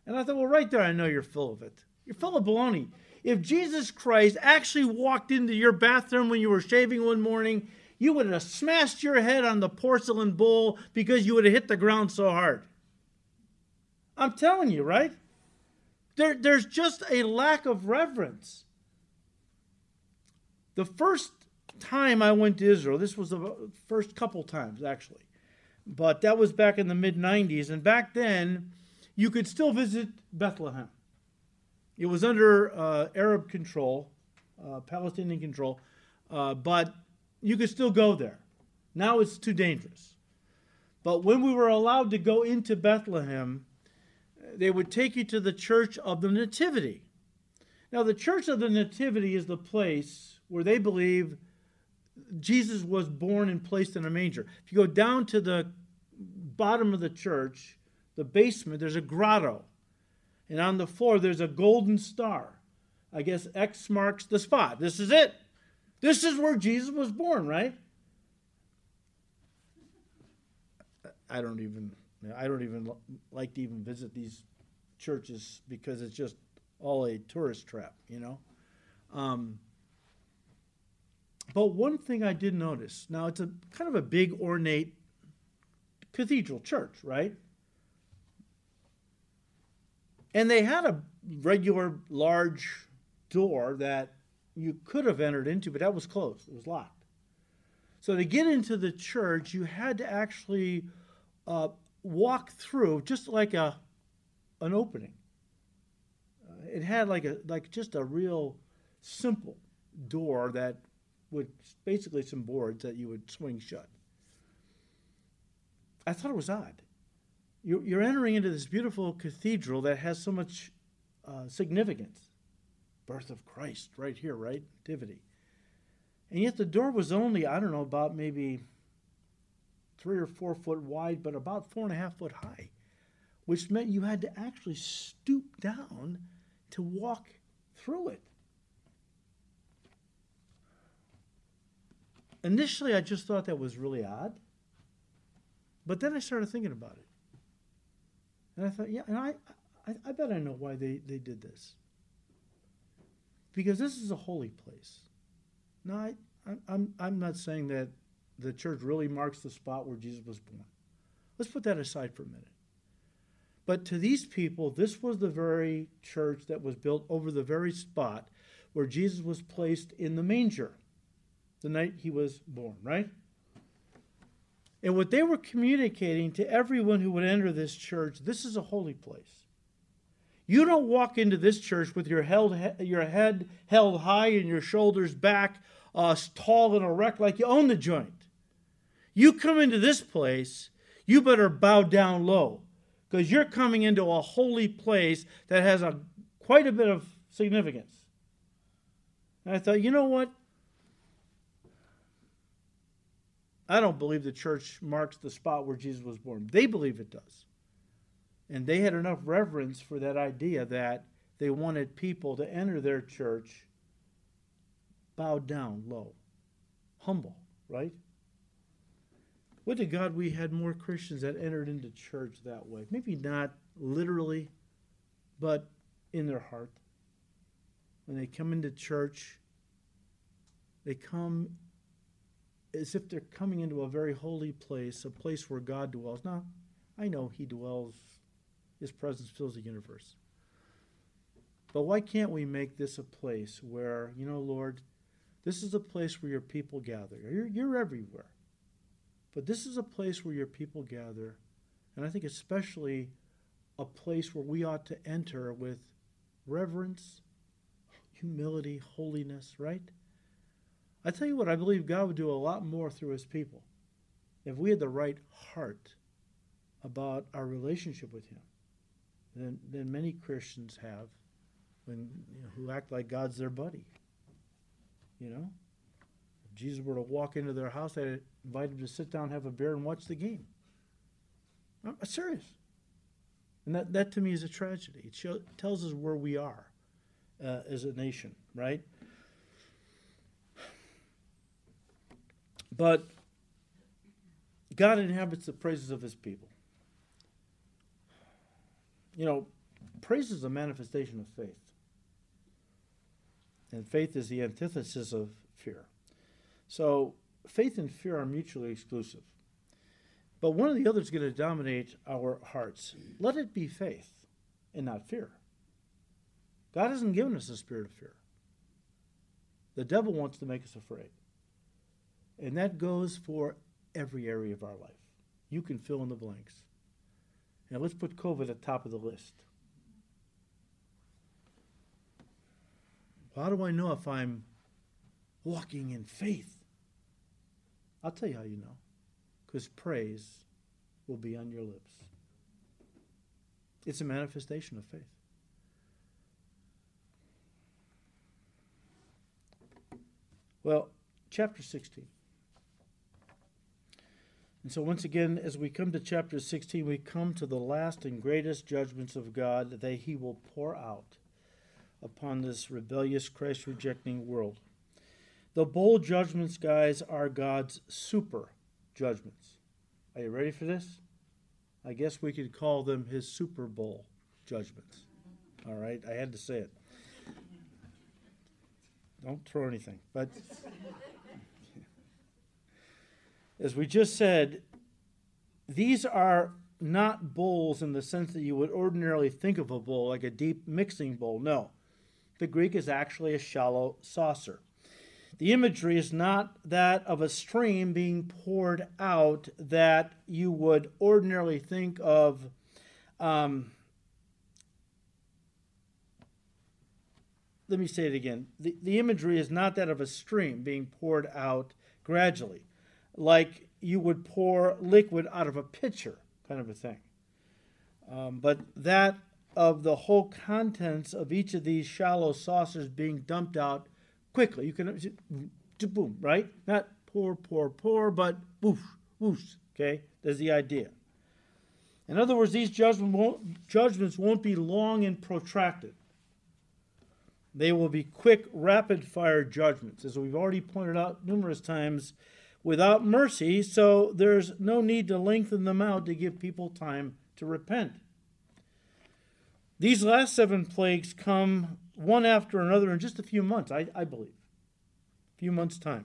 And I thought, well, right there, I know you're full of it. You're full of baloney if Jesus Christ actually walked into your bathroom when you were shaving one morning, you would have smashed your head on the porcelain bowl because you would have hit the ground so hard. I'm telling you, right? There, there's just a lack of reverence. The first time I went to Israel, this was the first couple times actually, but that was back in the mid 90s. And back then, you could still visit Bethlehem. It was under uh, Arab control, uh, Palestinian control, uh, but you could still go there. Now it's too dangerous. But when we were allowed to go into Bethlehem, they would take you to the Church of the Nativity. Now, the Church of the Nativity is the place where they believe Jesus was born and placed in a manger. If you go down to the bottom of the church, the basement, there's a grotto and on the floor there's a golden star. I guess X marks the spot. This is it. This is where Jesus was born, right? I don't even I don't even like to even visit these churches because it's just all a tourist trap, you know. Um, but one thing I did notice now it's a kind of a big ornate cathedral church, right? And they had a regular large door that you could have entered into, but that was closed. It was locked. So to get into the church, you had to actually uh, walk through just like a an opening. Uh, it had like a like just a real simple door that would basically some boards that you would swing shut. I thought it was odd. You're, entering into this beautiful cathedral that has so much uh, significance. Birth of Christ, right here, right? Nativity. And yet the door was only, I don't know, about maybe three or four foot wide, but about four and a half foot high, which meant you had to actually stoop down to walk through it. Initially, I just thought that was really odd. But then I started thinking about it. And I thought, yeah, and I, I, I bet I know why they, they did this. Because this is a holy place. Now, I, I'm, I'm not saying that the church really marks the spot where Jesus was born. Let's put that aside for a minute. But to these people, this was the very church that was built over the very spot where Jesus was placed in the manger the night he was born, right? And what they were communicating to everyone who would enter this church this is a holy place. You don't walk into this church with your, held, your head held high and your shoulders back, uh, tall and erect, like you own the joint. You come into this place, you better bow down low because you're coming into a holy place that has a quite a bit of significance. And I thought, you know what? I don't believe the church marks the spot where Jesus was born. They believe it does. And they had enough reverence for that idea that they wanted people to enter their church bowed down low, humble, right? Would to God we had more Christians that entered into church that way. Maybe not literally, but in their heart. When they come into church, they come as if they're coming into a very holy place, a place where God dwells. Now, I know He dwells, His presence fills the universe. But why can't we make this a place where, you know, Lord, this is a place where your people gather? You're, you're everywhere. But this is a place where your people gather, and I think especially a place where we ought to enter with reverence, humility, holiness, right? I tell you what, I believe God would do a lot more through his people if we had the right heart about our relationship with him than, than many Christians have when you know, who act like God's their buddy. You know? If Jesus were to walk into their house, they'd invite him to sit down, have a beer, and watch the game. I'm serious. And that, that to me is a tragedy. It show, tells us where we are uh, as a nation, right? But God inhabits the praises of his people. You know, praise is a manifestation of faith. And faith is the antithesis of fear. So faith and fear are mutually exclusive. But one or the other is going to dominate our hearts. Let it be faith and not fear. God hasn't given us a spirit of fear. The devil wants to make us afraid. And that goes for every area of our life. You can fill in the blanks. Now let's put COVID at the top of the list. How do I know if I'm walking in faith? I'll tell you how you know. Because praise will be on your lips. It's a manifestation of faith. Well, chapter 16. And so, once again, as we come to chapter 16, we come to the last and greatest judgments of God that He will pour out upon this rebellious, Christ rejecting world. The bowl judgments, guys, are God's super judgments. Are you ready for this? I guess we could call them his Super Bowl judgments. All right, I had to say it. Don't throw anything. But as we just said, these are not bowls in the sense that you would ordinarily think of a bowl, like a deep mixing bowl. No. The Greek is actually a shallow saucer. The imagery is not that of a stream being poured out that you would ordinarily think of. Um, let me say it again. The, the imagery is not that of a stream being poured out gradually, like you would pour liquid out of a pitcher, kind of a thing. Um, but that of the whole contents of each of these shallow saucers being dumped out quickly. You can boom, right? Not pour, pour, pour, but whoosh, whoosh. Okay, there's the idea. In other words, these judgment won't, judgments won't be long and protracted. They will be quick, rapid fire judgments, as we've already pointed out numerous times, without mercy, so there's no need to lengthen them out to give people time to repent. These last seven plagues come one after another in just a few months, I, I believe. A few months' time.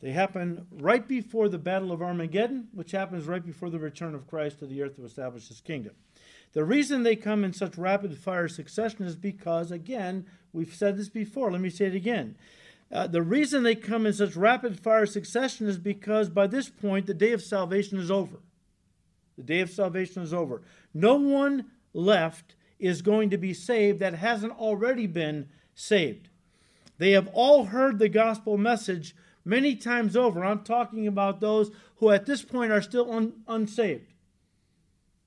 They happen right before the Battle of Armageddon, which happens right before the return of Christ to the earth to establish his kingdom. The reason they come in such rapid fire succession is because, again, we've said this before, let me say it again. Uh, the reason they come in such rapid fire succession is because by this point the day of salvation is over. The day of salvation is over. No one left is going to be saved that hasn't already been saved. They have all heard the gospel message many times over. I'm talking about those who at this point are still un- unsaved.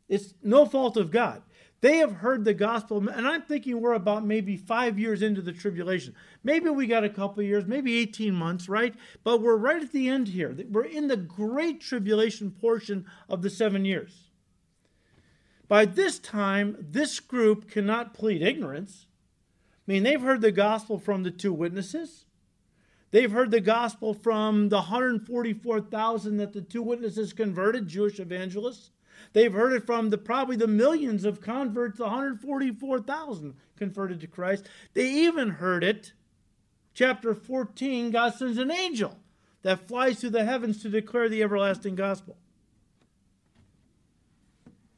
It's no fault of God. They have heard the gospel, and I'm thinking we're about maybe five years into the tribulation. Maybe we got a couple years, maybe 18 months, right? But we're right at the end here. We're in the great tribulation portion of the seven years. By this time, this group cannot plead ignorance. I mean, they've heard the gospel from the two witnesses. They've heard the gospel from the 144,000 that the two witnesses converted, Jewish evangelists. They've heard it from the probably the millions of converts, 144,000 converted to Christ. They even heard it. Chapter 14, God sends an angel that flies through the heavens to declare the everlasting gospel.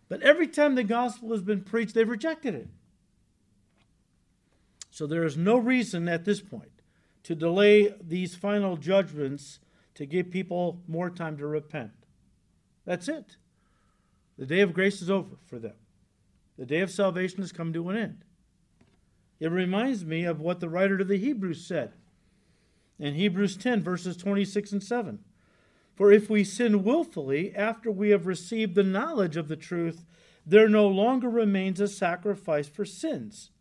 But every time the gospel has been preached, they've rejected it. So there is no reason at this point to delay these final judgments to give people more time to repent. That's it. The day of grace is over for them. The day of salvation has come to an end. It reminds me of what the writer to the Hebrews said in Hebrews 10, verses 26 and 7. For if we sin willfully after we have received the knowledge of the truth, there no longer remains a sacrifice for sins,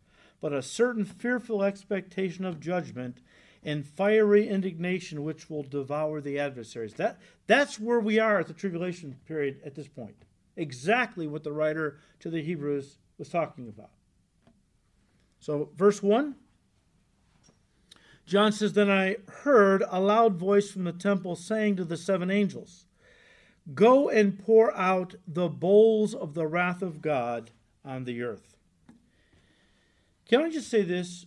but a certain fearful expectation of judgment and fiery indignation which will devour the adversaries. That, that's where we are at the tribulation period at this point. Exactly what the writer to the Hebrews was talking about. So, verse 1 John says, Then I heard a loud voice from the temple saying to the seven angels, Go and pour out the bowls of the wrath of God on the earth. Can I just say this?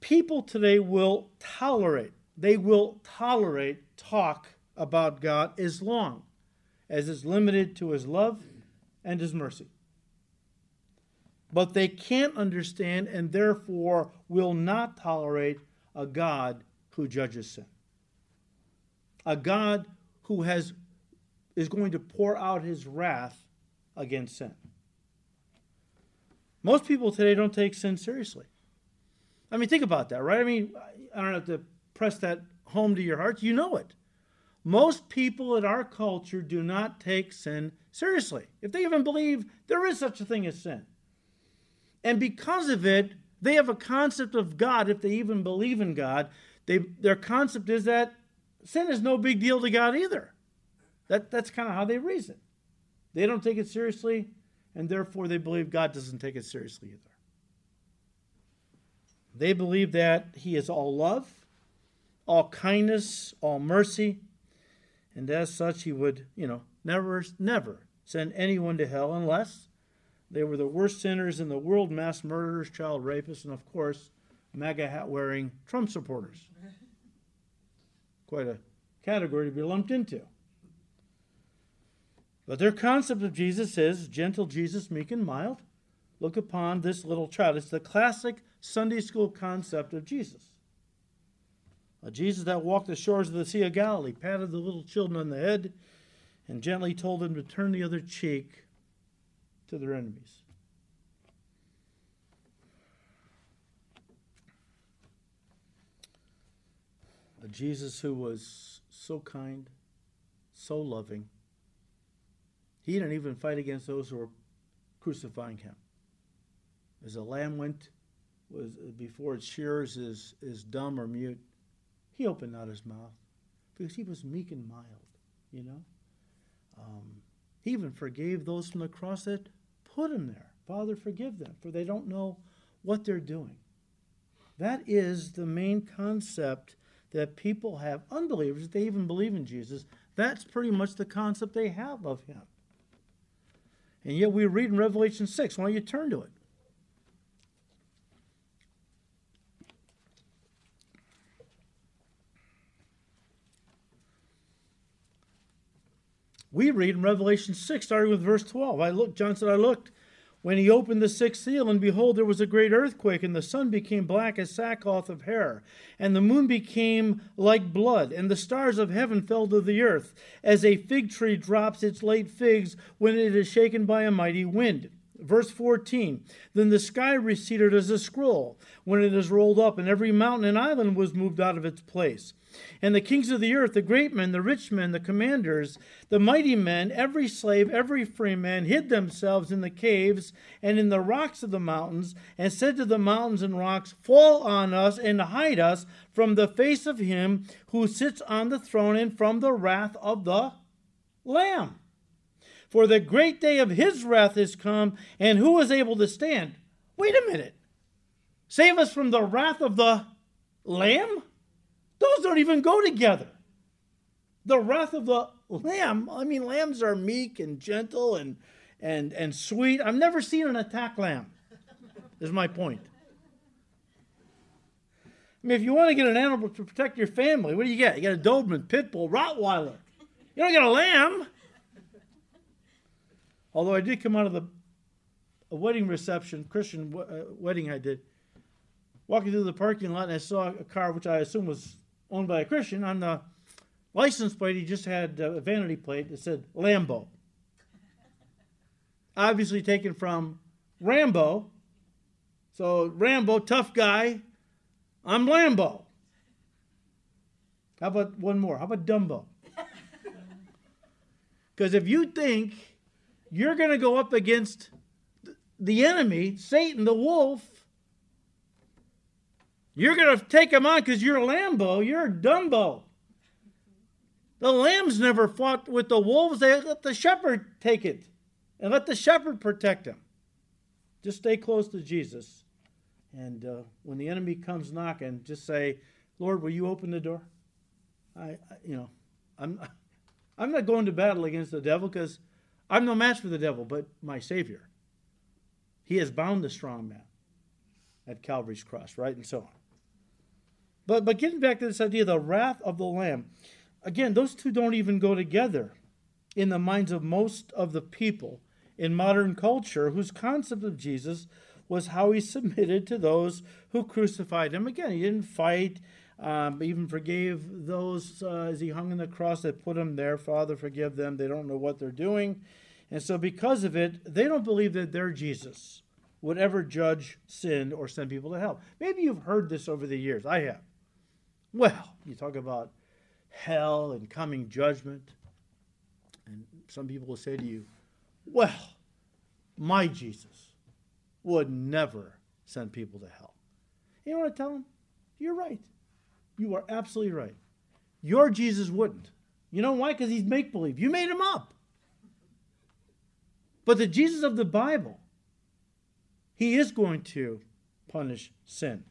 People today will tolerate, they will tolerate talk about God as long as is limited to his love and his mercy. But they can't understand and therefore will not tolerate a God who judges sin. A God who has is going to pour out his wrath against sin. Most people today don't take sin seriously. I mean, think about that, right? I mean, I don't have to press that home to your heart. You know it. Most people in our culture do not take sin seriously, if they even believe there is such a thing as sin. And because of it, they have a concept of God, if they even believe in God. They, their concept is that sin is no big deal to God either. That, that's kind of how they reason. They don't take it seriously, and therefore they believe God doesn't take it seriously either. They believe that He is all love, all kindness, all mercy, and as such, He would, you know, never, never send anyone to hell unless they were the worst sinners in the world mass murderers, child rapists, and of course, MAGA hat wearing Trump supporters. Quite a category to be lumped into. But their concept of Jesus is gentle Jesus, meek and mild. Look upon this little child. It's the classic Sunday school concept of Jesus. A Jesus that walked the shores of the Sea of Galilee, patted the little children on the head, and gently told them to turn the other cheek to their enemies. A Jesus who was so kind, so loving. He didn't even fight against those who were crucifying him. As a lamb went was before its shears is, is dumb or mute, he opened not his mouth because he was meek and mild, you know. Um, he even forgave those from the cross that put him there. Father, forgive them, for they don't know what they're doing. That is the main concept that people have. Unbelievers, if they even believe in Jesus, that's pretty much the concept they have of him. And yet we read in Revelation 6. Why don't you turn to it? We read in Revelation 6, starting with verse 12. I looked, John said, I looked when he opened the sixth seal, and behold, there was a great earthquake, and the sun became black as sackcloth of hair, and the moon became like blood, and the stars of heaven fell to the earth, as a fig tree drops its late figs when it is shaken by a mighty wind. Verse 14 Then the sky receded as a scroll when it is rolled up, and every mountain and island was moved out of its place. And the kings of the earth, the great men, the rich men, the commanders, the mighty men, every slave, every free man, hid themselves in the caves and in the rocks of the mountains, and said to the mountains and rocks, Fall on us and hide us from the face of him who sits on the throne and from the wrath of the Lamb. For the great day of his wrath is come, and who is able to stand? Wait a minute. Save us from the wrath of the Lamb? Those don't even go together. The wrath of the lamb, I mean, lambs are meek and gentle and, and, and sweet. I've never seen an attack lamb, is my point. I mean, if you want to get an animal to protect your family, what do you get? You get a Doberman, Pit Bull, Rottweiler. You don't get a lamb. Although I did come out of the a wedding reception, Christian uh, wedding I did, walking through the parking lot and I saw a car which I assume was owned by a Christian, on the license plate, he just had a vanity plate that said Lambo. Obviously taken from Rambo. So, Rambo, tough guy. I'm Lambo. How about one more? How about Dumbo? Because if you think you're going to go up against the enemy, Satan, the wolf, you're going to take him on because you're a Lambo, you're a Dumbo. The lambs never fought with the wolves. They let the shepherd take it and let the shepherd protect them. Just stay close to Jesus. And uh, when the enemy comes knocking, just say, Lord, will you open the door? I, I you know, I'm, I'm not going to battle against the devil because I'm no match for the devil, but my Savior. He has bound the strong man at Calvary's cross, right? And so on. But but getting back to this idea, the wrath of the Lamb, again, those two don't even go together in the minds of most of the people in modern culture whose concept of Jesus was how he submitted to those who crucified him. Again, he didn't fight, um, even forgave those uh, as he hung on the cross that put him there. Father, forgive them. They don't know what they're doing. And so, because of it, they don't believe that their Jesus would ever judge sin or send people to hell. Maybe you've heard this over the years. I have. Well, you talk about hell and coming judgment, and some people will say to you, well, my Jesus would never send people to hell. You know what I tell them? You're right. You are absolutely right. Your Jesus wouldn't. You know why? Because he's make believe. You made him up. But the Jesus of the Bible, he is going to punish sin.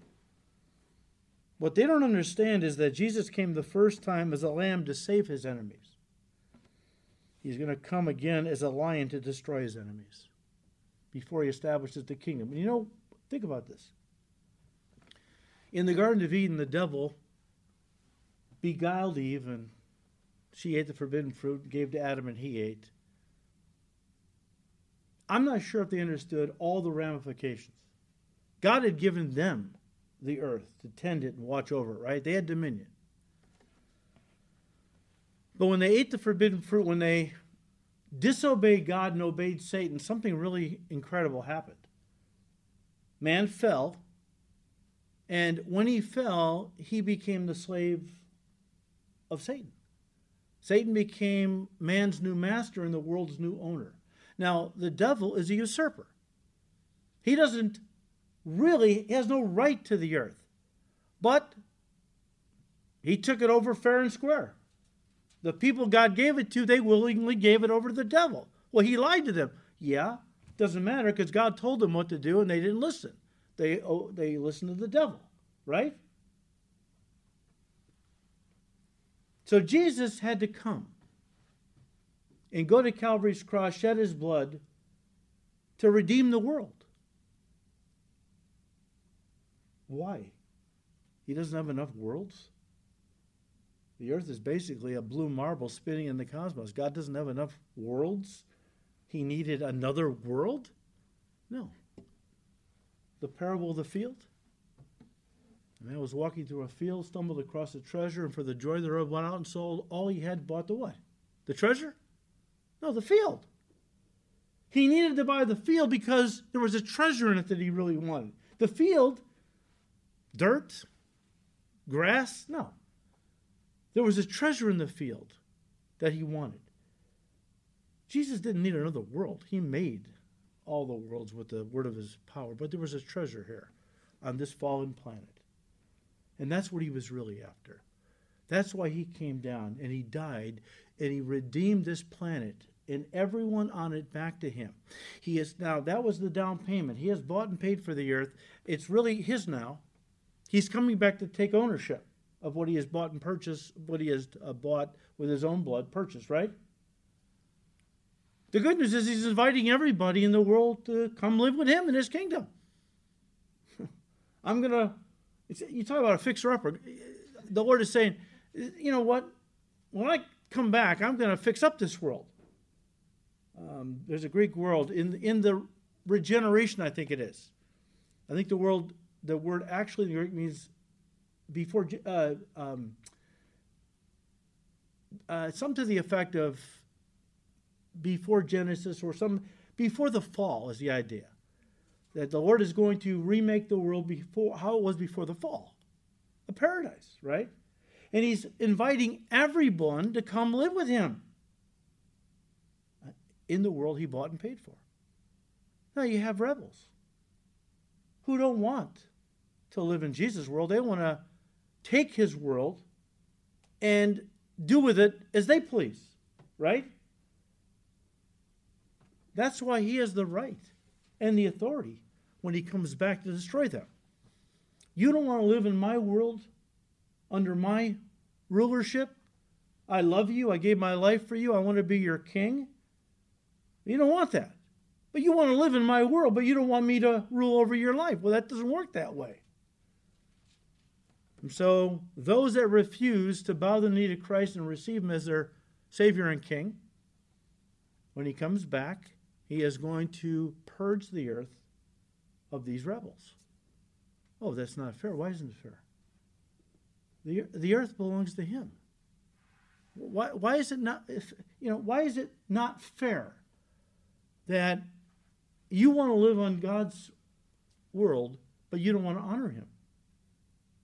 What they don't understand is that Jesus came the first time as a lamb to save his enemies. He's going to come again as a lion to destroy his enemies before he establishes the kingdom. And you know, think about this. In the Garden of Eden, the devil beguiled Eve, and she ate the forbidden fruit and gave to Adam, and he ate. I'm not sure if they understood all the ramifications. God had given them the earth to tend it and watch over it, right? They had dominion. But when they ate the forbidden fruit, when they disobeyed God and obeyed Satan, something really incredible happened. Man fell, and when he fell, he became the slave of Satan. Satan became man's new master and the world's new owner. Now, the devil is a usurper. He doesn't really, he has no right to the earth. But he took it over fair and square. The people God gave it to, they willingly gave it over to the devil. Well, he lied to them. Yeah, doesn't matter because God told them what to do and they didn't listen. They, oh, they listened to the devil, right? So Jesus had to come and go to Calvary's cross, shed his blood to redeem the world. Why? He doesn't have enough worlds? The earth is basically a blue marble spinning in the cosmos. God doesn't have enough worlds. He needed another world? No. The parable of the field? A man was walking through a field, stumbled across a treasure, and for the joy thereof went out and sold all he had, bought the what? The treasure? No, the field. He needed to buy the field because there was a treasure in it that he really wanted. The field, dirt, grass, no. There was a treasure in the field that he wanted. Jesus didn't need another world. He made all the worlds with the word of his power, but there was a treasure here on this fallen planet. And that's what he was really after. That's why he came down and he died and he redeemed this planet and everyone on it back to him. He is now that was the down payment. He has bought and paid for the earth. It's really his now. He's coming back to take ownership of what he has bought and purchased, what he has uh, bought with his own blood purchased, right? The good news is he's inviting everybody in the world to come live with him in his kingdom. I'm going to, you talk about a fixer upper. The Lord is saying, you know what? When I come back, I'm going to fix up this world. Um, there's a Greek word in in the regeneration. I think it is. I think the world the word actually in Greek means before uh, um, uh, some to the effect of before Genesis or some before the fall is the idea that the Lord is going to remake the world before how it was before the fall, a paradise, right? And He's inviting everyone to come live with Him in the world he bought and paid for. Now you have rebels who don't want to live in Jesus' world. They want to take his world and do with it as they please, right? That's why he has the right and the authority when he comes back to destroy them. You don't want to live in my world under my rulership. I love you. I gave my life for you. I want to be your king. You don't want that. But you want to live in my world, but you don't want me to rule over your life. Well, that doesn't work that way. And so, those that refuse to bow the knee to Christ and receive him as their Savior and King, when he comes back, he is going to purge the earth of these rebels. Oh, that's not fair. Why isn't it fair? The, the earth belongs to him. Why, why is it not, if, you know, why is it not fair that you want to live on God's world, but you don't want to honor Him.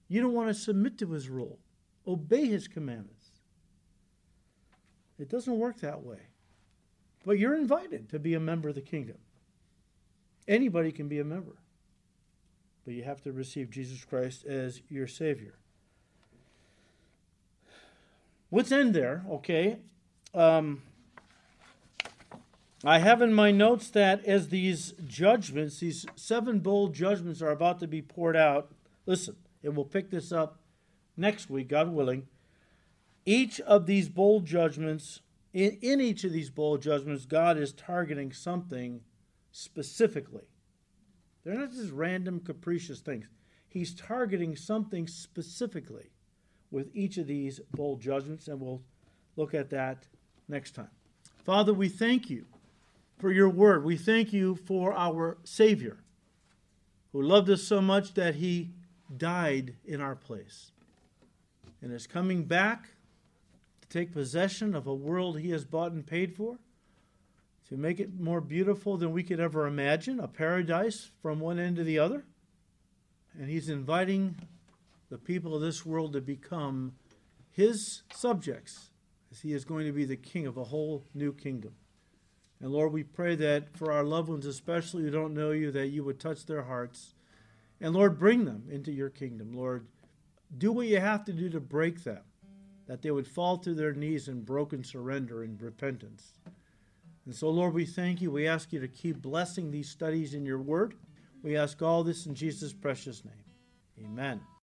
You don't want to submit to His rule, obey His commandments. It doesn't work that way. But you're invited to be a member of the kingdom. Anybody can be a member, but you have to receive Jesus Christ as your Savior. Let's end there, okay? Um, I have in my notes that as these judgments, these seven bowl judgments are about to be poured out, listen, and we'll pick this up next week, God willing. Each of these bowl judgments In, in each of these bowl judgments, God is targeting something specifically. They're not just random, capricious things. He's targeting something specifically with each of these bowl judgments, and we'll look at that next time. Father, we thank you for your word. We thank you for our Savior who loved us so much that he died in our place and is coming back to take possession of a world he has bought and paid for, to make it more beautiful than we could ever imagine, a paradise from one end to the other. And he's inviting the people of this world to become his subjects, as he is going to be the king of a whole new kingdom. And Lord, we pray that for our loved ones, especially who don't know you, that you would touch their hearts. And Lord, bring them into your kingdom. Lord, do what you have to do to break them, that they would fall to their knees in broken surrender and repentance. And so, Lord, we thank you. We ask you to keep blessing these studies in your word. We ask all this in Jesus' precious name. Amen.